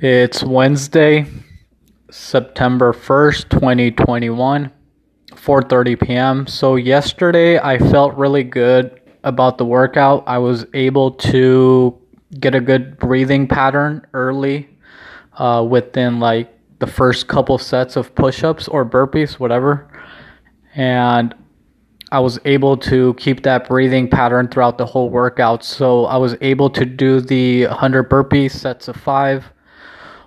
It's Wednesday, September 1st, 2021, 4:30 p.m. So yesterday I felt really good about the workout. I was able to get a good breathing pattern early uh, within like the first couple sets of push-ups or burpees, whatever. And I was able to keep that breathing pattern throughout the whole workout. So I was able to do the 100 burpees, sets of five,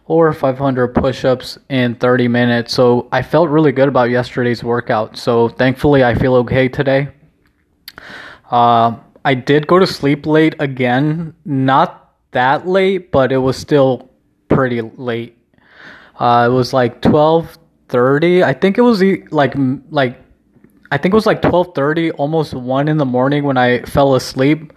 or 500 push ups in 30 minutes. So I felt really good about yesterday's workout. So thankfully, I feel okay today. Uh, I did go to sleep late again. Not that late, but it was still pretty late. Uh, it was like 12:30. I think it was like like I think it was like 12:30, almost 1 in the morning when I fell asleep.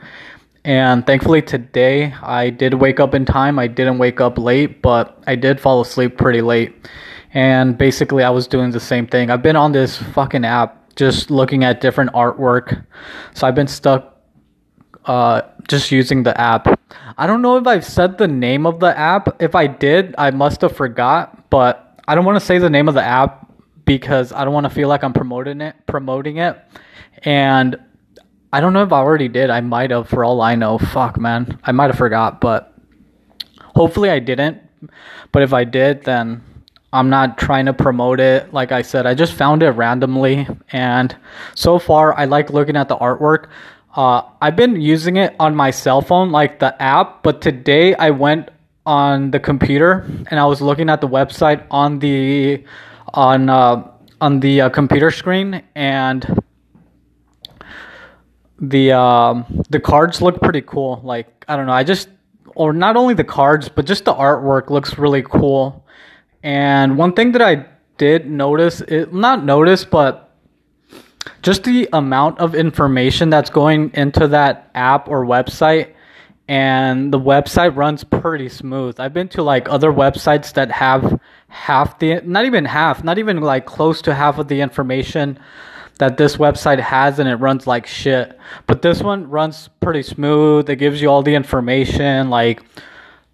And thankfully today I did wake up in time. I didn't wake up late, but I did fall asleep pretty late. And basically I was doing the same thing. I've been on this fucking app just looking at different artwork. So I've been stuck uh, just using the app. I don't know if I've said the name of the app. If I did, I must have forgot, but I don't want to say the name of the app because I don't want to feel like I'm promoting it, promoting it. And I don't know if I already did. I might have for all I know. Fuck, man. I might have forgot, but hopefully I didn't. But if I did, then I'm not trying to promote it. Like I said, I just found it randomly. And so far, I like looking at the artwork. Uh, I've been using it on my cell phone, like the app, but today I went on the computer and I was looking at the website on the on uh, on the uh, computer screen, and the um, the cards look pretty cool. Like I don't know, I just or not only the cards, but just the artwork looks really cool. And one thing that I did notice, it not notice, but just the amount of information that's going into that app or website and the website runs pretty smooth. I've been to like other websites that have half the not even half, not even like close to half of the information that this website has and it runs like shit. But this one runs pretty smooth. It gives you all the information like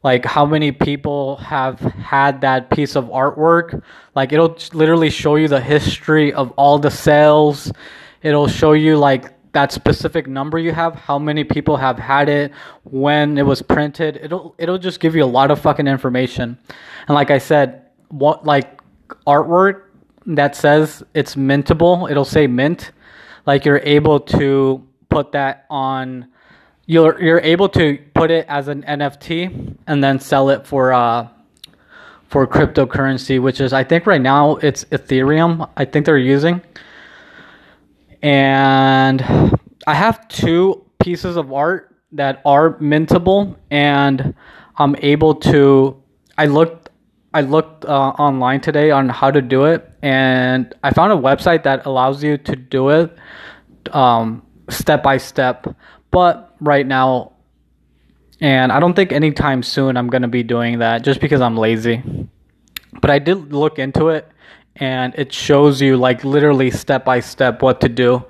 like how many people have had that piece of artwork. Like it'll literally show you the history of all the sales. It'll show you like that specific number you have, how many people have had it, when it was printed. It'll it'll just give you a lot of fucking information. And like I said, what like artwork that says it's mintable, it'll say mint. Like you're able to put that on you're you're able to put it as an NFT and then sell it for uh for cryptocurrency, which is I think right now it's Ethereum. I think they're using. And I have two pieces of art that are mintable and I'm able to I looked I looked uh, online today on how to do it and I found a website that allows you to do it um, step by step. But right now and I don't think anytime soon I'm to be doing that just because I'm lazy. But I did look into it and it shows you like literally step by step what to do.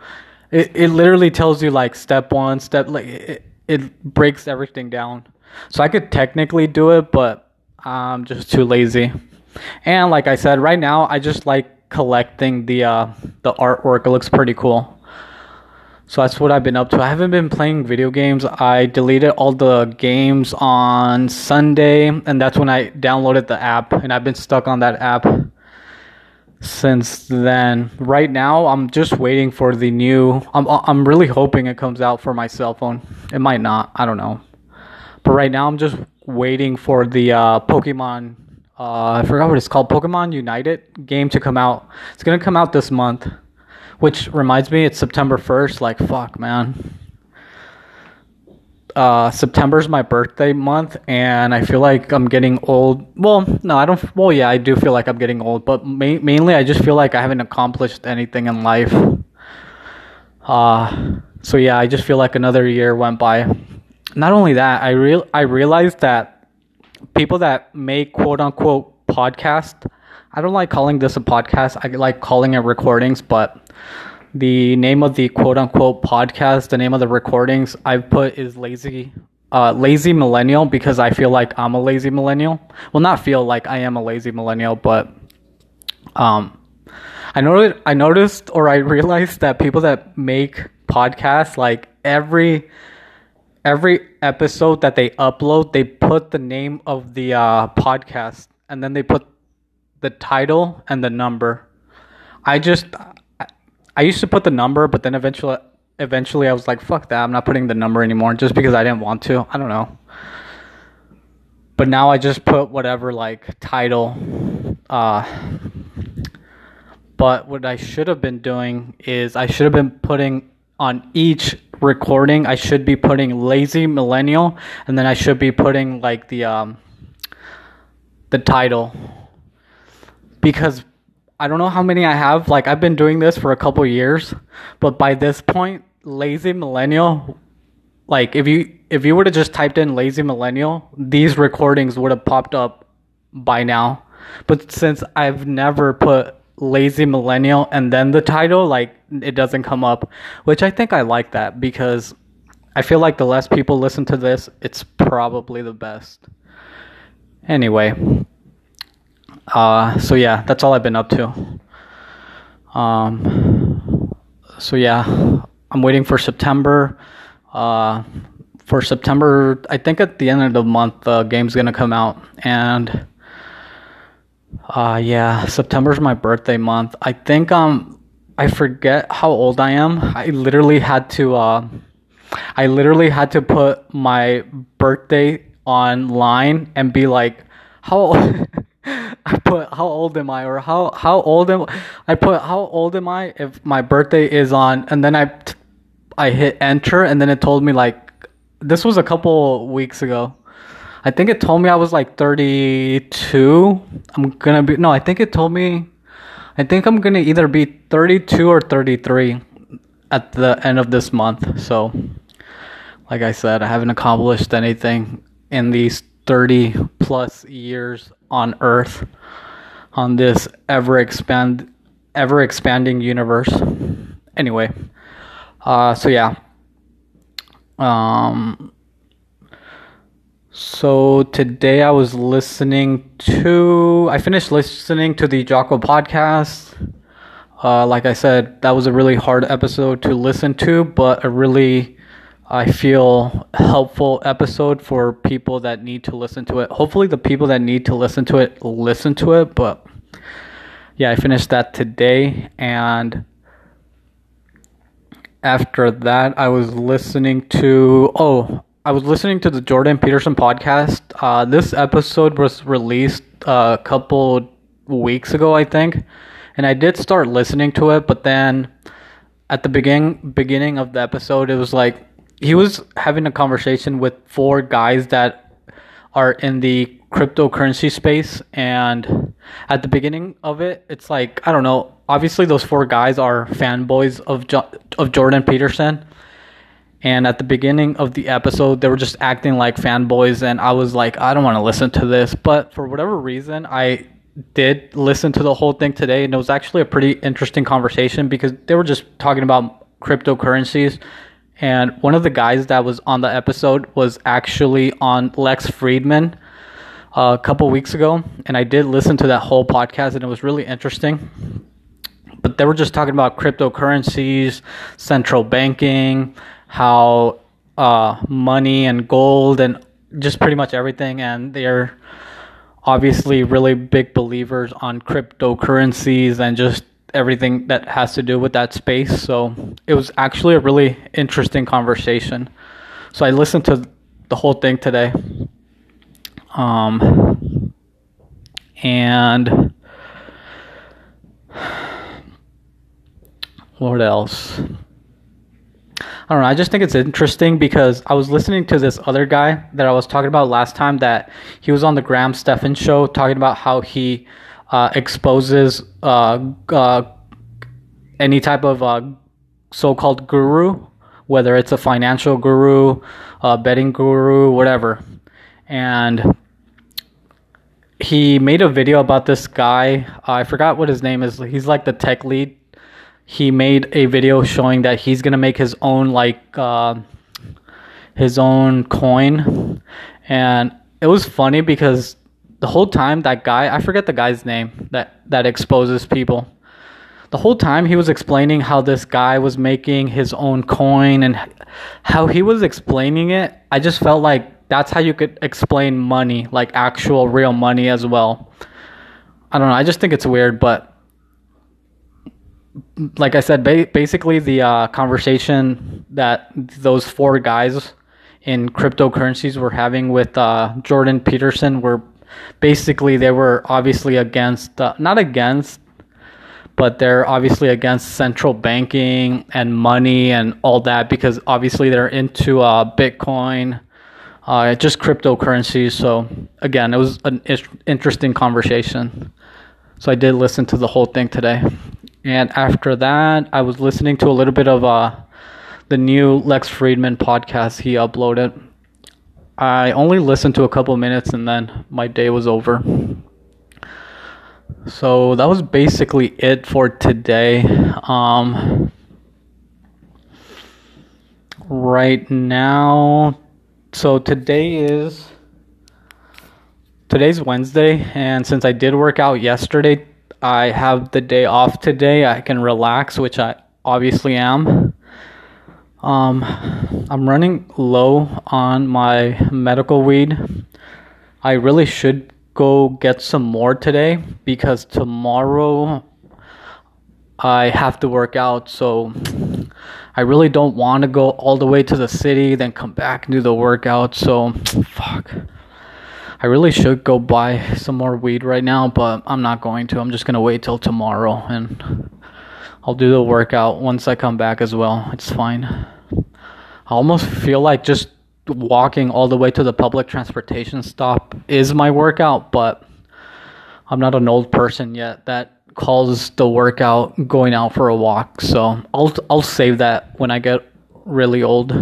It it literally tells you like step one, step like it, it breaks everything down. So I could technically do it, but I'm just too lazy. And like I said, right now I just like collecting the uh the artwork. It looks pretty cool. So that's what I've been up to. I haven't been playing video games. I deleted all the games on Sunday, and that's when I downloaded the app, and I've been stuck on that app since then. Right now, I'm just waiting for the new. I'm I'm really hoping it comes out for my cell phone. It might not. I don't know. But right now, I'm just waiting for the uh, Pokemon. Uh, I forgot what it's called. Pokemon United game to come out. It's gonna come out this month. Which reminds me, it's September first. Like fuck, man uh, September's my birthday month, and I feel like I'm getting old. Well, no, I don't. Well, yeah, I do feel like I'm getting old, but ma- mainly I just feel like I haven't accomplished anything in life. Uh, so yeah, I just feel like another year went by. Not only that, I real I realized that people that make quote unquote podcast. I don't like calling this a podcast. I like calling it recordings, but the name of the quote unquote podcast, the name of the recordings I've put is Lazy uh, lazy millennial because I feel like I'm a lazy millennial. Well, not feel like I am a lazy millennial, but um, I noticed I noticed or I realized that people that make podcasts like every every episode that they upload, they put the name of the uh, podcast and then they put the title and the number. I just I used to put the number, but then eventually eventually I was like, fuck that, I'm not putting the number anymore just because I didn't want to. I don't know. But now I just put whatever like title. Uh, but what I should have been doing is I should have been putting on each recording, I should be putting lazy millennial and then I should be putting like the um the title because I don't know how many I have. Like I've been doing this for a couple years, but by this point lazy millennial like if you if you would have just typed in lazy millennial these recordings would have popped up by now but since i've never put lazy millennial and then the title like it doesn't come up which i think i like that because i feel like the less people listen to this it's probably the best anyway uh so yeah that's all i've been up to um so yeah I'm waiting for September. Uh, for September, I think at the end of the month, the game's gonna come out, and uh, yeah, September's my birthday month. I think um, I forget how old I am. I literally had to uh, I literally had to put my birthday online and be like, how. I put how old am I or how how old am I put how old am I if my birthday is on and then I I hit enter and then it told me like this was a couple weeks ago. I think it told me I was like 32. I'm gonna be no, I think it told me I think I'm gonna either be 32 or 33 at the end of this month. So, like I said, I haven't accomplished anything in these 30 plus years on Earth on this ever expand ever expanding universe. Anyway, uh, so yeah. Um, so today I was listening to. I finished listening to the Jocko podcast. Uh, like I said, that was a really hard episode to listen to, but a really, I feel, helpful episode for people that need to listen to it. Hopefully, the people that need to listen to it listen to it. But yeah, I finished that today, and after that, I was listening to oh, I was listening to the Jordan Peterson podcast. Uh, this episode was released a couple weeks ago, I think, and I did start listening to it, but then at the beginning beginning of the episode, it was like he was having a conversation with four guys that are in the cryptocurrency space and at the beginning of it it's like i don't know obviously those four guys are fanboys of jo- of jordan peterson and at the beginning of the episode they were just acting like fanboys and i was like i don't want to listen to this but for whatever reason i did listen to the whole thing today and it was actually a pretty interesting conversation because they were just talking about cryptocurrencies and one of the guys that was on the episode was actually on Lex Fridman a couple weeks ago, and I did listen to that whole podcast, and it was really interesting. But they were just talking about cryptocurrencies, central banking, how uh, money and gold, and just pretty much everything. And they're obviously really big believers on cryptocurrencies and just everything that has to do with that space. So it was actually a really interesting conversation. So I listened to the whole thing today. Um, and what else? I don't know. I just think it's interesting because I was listening to this other guy that I was talking about last time that he was on the Graham Stephan show talking about how he uh, exposes uh, uh, any type of uh, so-called guru, whether it's a financial guru, a betting guru, whatever and he made a video about this guy. I forgot what his name is. He's like the tech lead. He made a video showing that he's gonna make his own like uh, his own coin, and it was funny because the whole time that guy I forget the guy's name that that exposes people. The whole time he was explaining how this guy was making his own coin and how he was explaining it, I just felt like that's how you could explain money, like actual real money as well. I don't know. I just think it's weird, but like I said, ba- basically the uh, conversation that those four guys in cryptocurrencies were having with uh, Jordan Peterson were basically they were obviously against, uh, not against, but they're obviously against central banking and money and all that because obviously they're into uh, Bitcoin, uh, just cryptocurrencies. So again, it was an interesting conversation. So I did listen to the whole thing today. And after that, I was listening to a little bit of uh, the new Lex Fridman podcast he uploaded. I only listened to a couple minutes and then my day was over. So that was basically it for today. Um, right now, so today is today's Wednesday, and since I did work out yesterday, I have the day off today. I can relax, which I obviously am. Um, I'm running low on my medical weed. I really should go get some more today because tomorrow I have to work out. So I really don't want to go all the way to the city, then come back and do the workout. So fuck. I really should go buy some more weed right now, but I'm not going to. I'm just gonna wait till tomorrow and I'll do the workout once I come back as well. It's fine. I almost feel like just walking all the way to the public transportation stop is my workout, but I'm not an old person yet that calls the workout going out for a walk. So I'll I'll save that when I get really old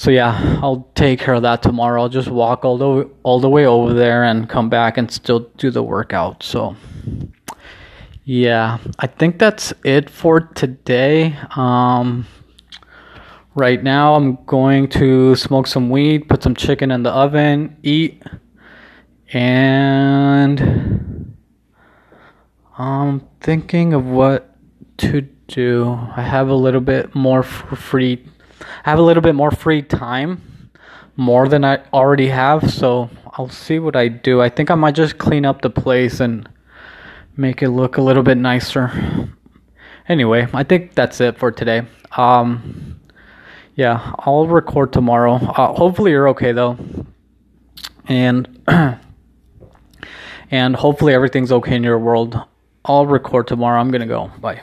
so yeah, I'll take care of that tomorrow. I'll just walk all the all the way over there and come back and still do the workout. So yeah, I think that's it for today. Um, right now, I'm going to smoke some weed, put some chicken in the oven, eat, and I'm thinking of what to do. I have a little bit more free I have a little bit more free time, more than I already have, so I'll see what I do. I think I might just clean up the place and make it look a little bit nicer. Anyway, I think that's it for today. Um, yeah, I'll record tomorrow. Uh, hopefully you're okay though, and and hopefully everything's okay in your world. I'll record tomorrow. I'm gonna go. Bye.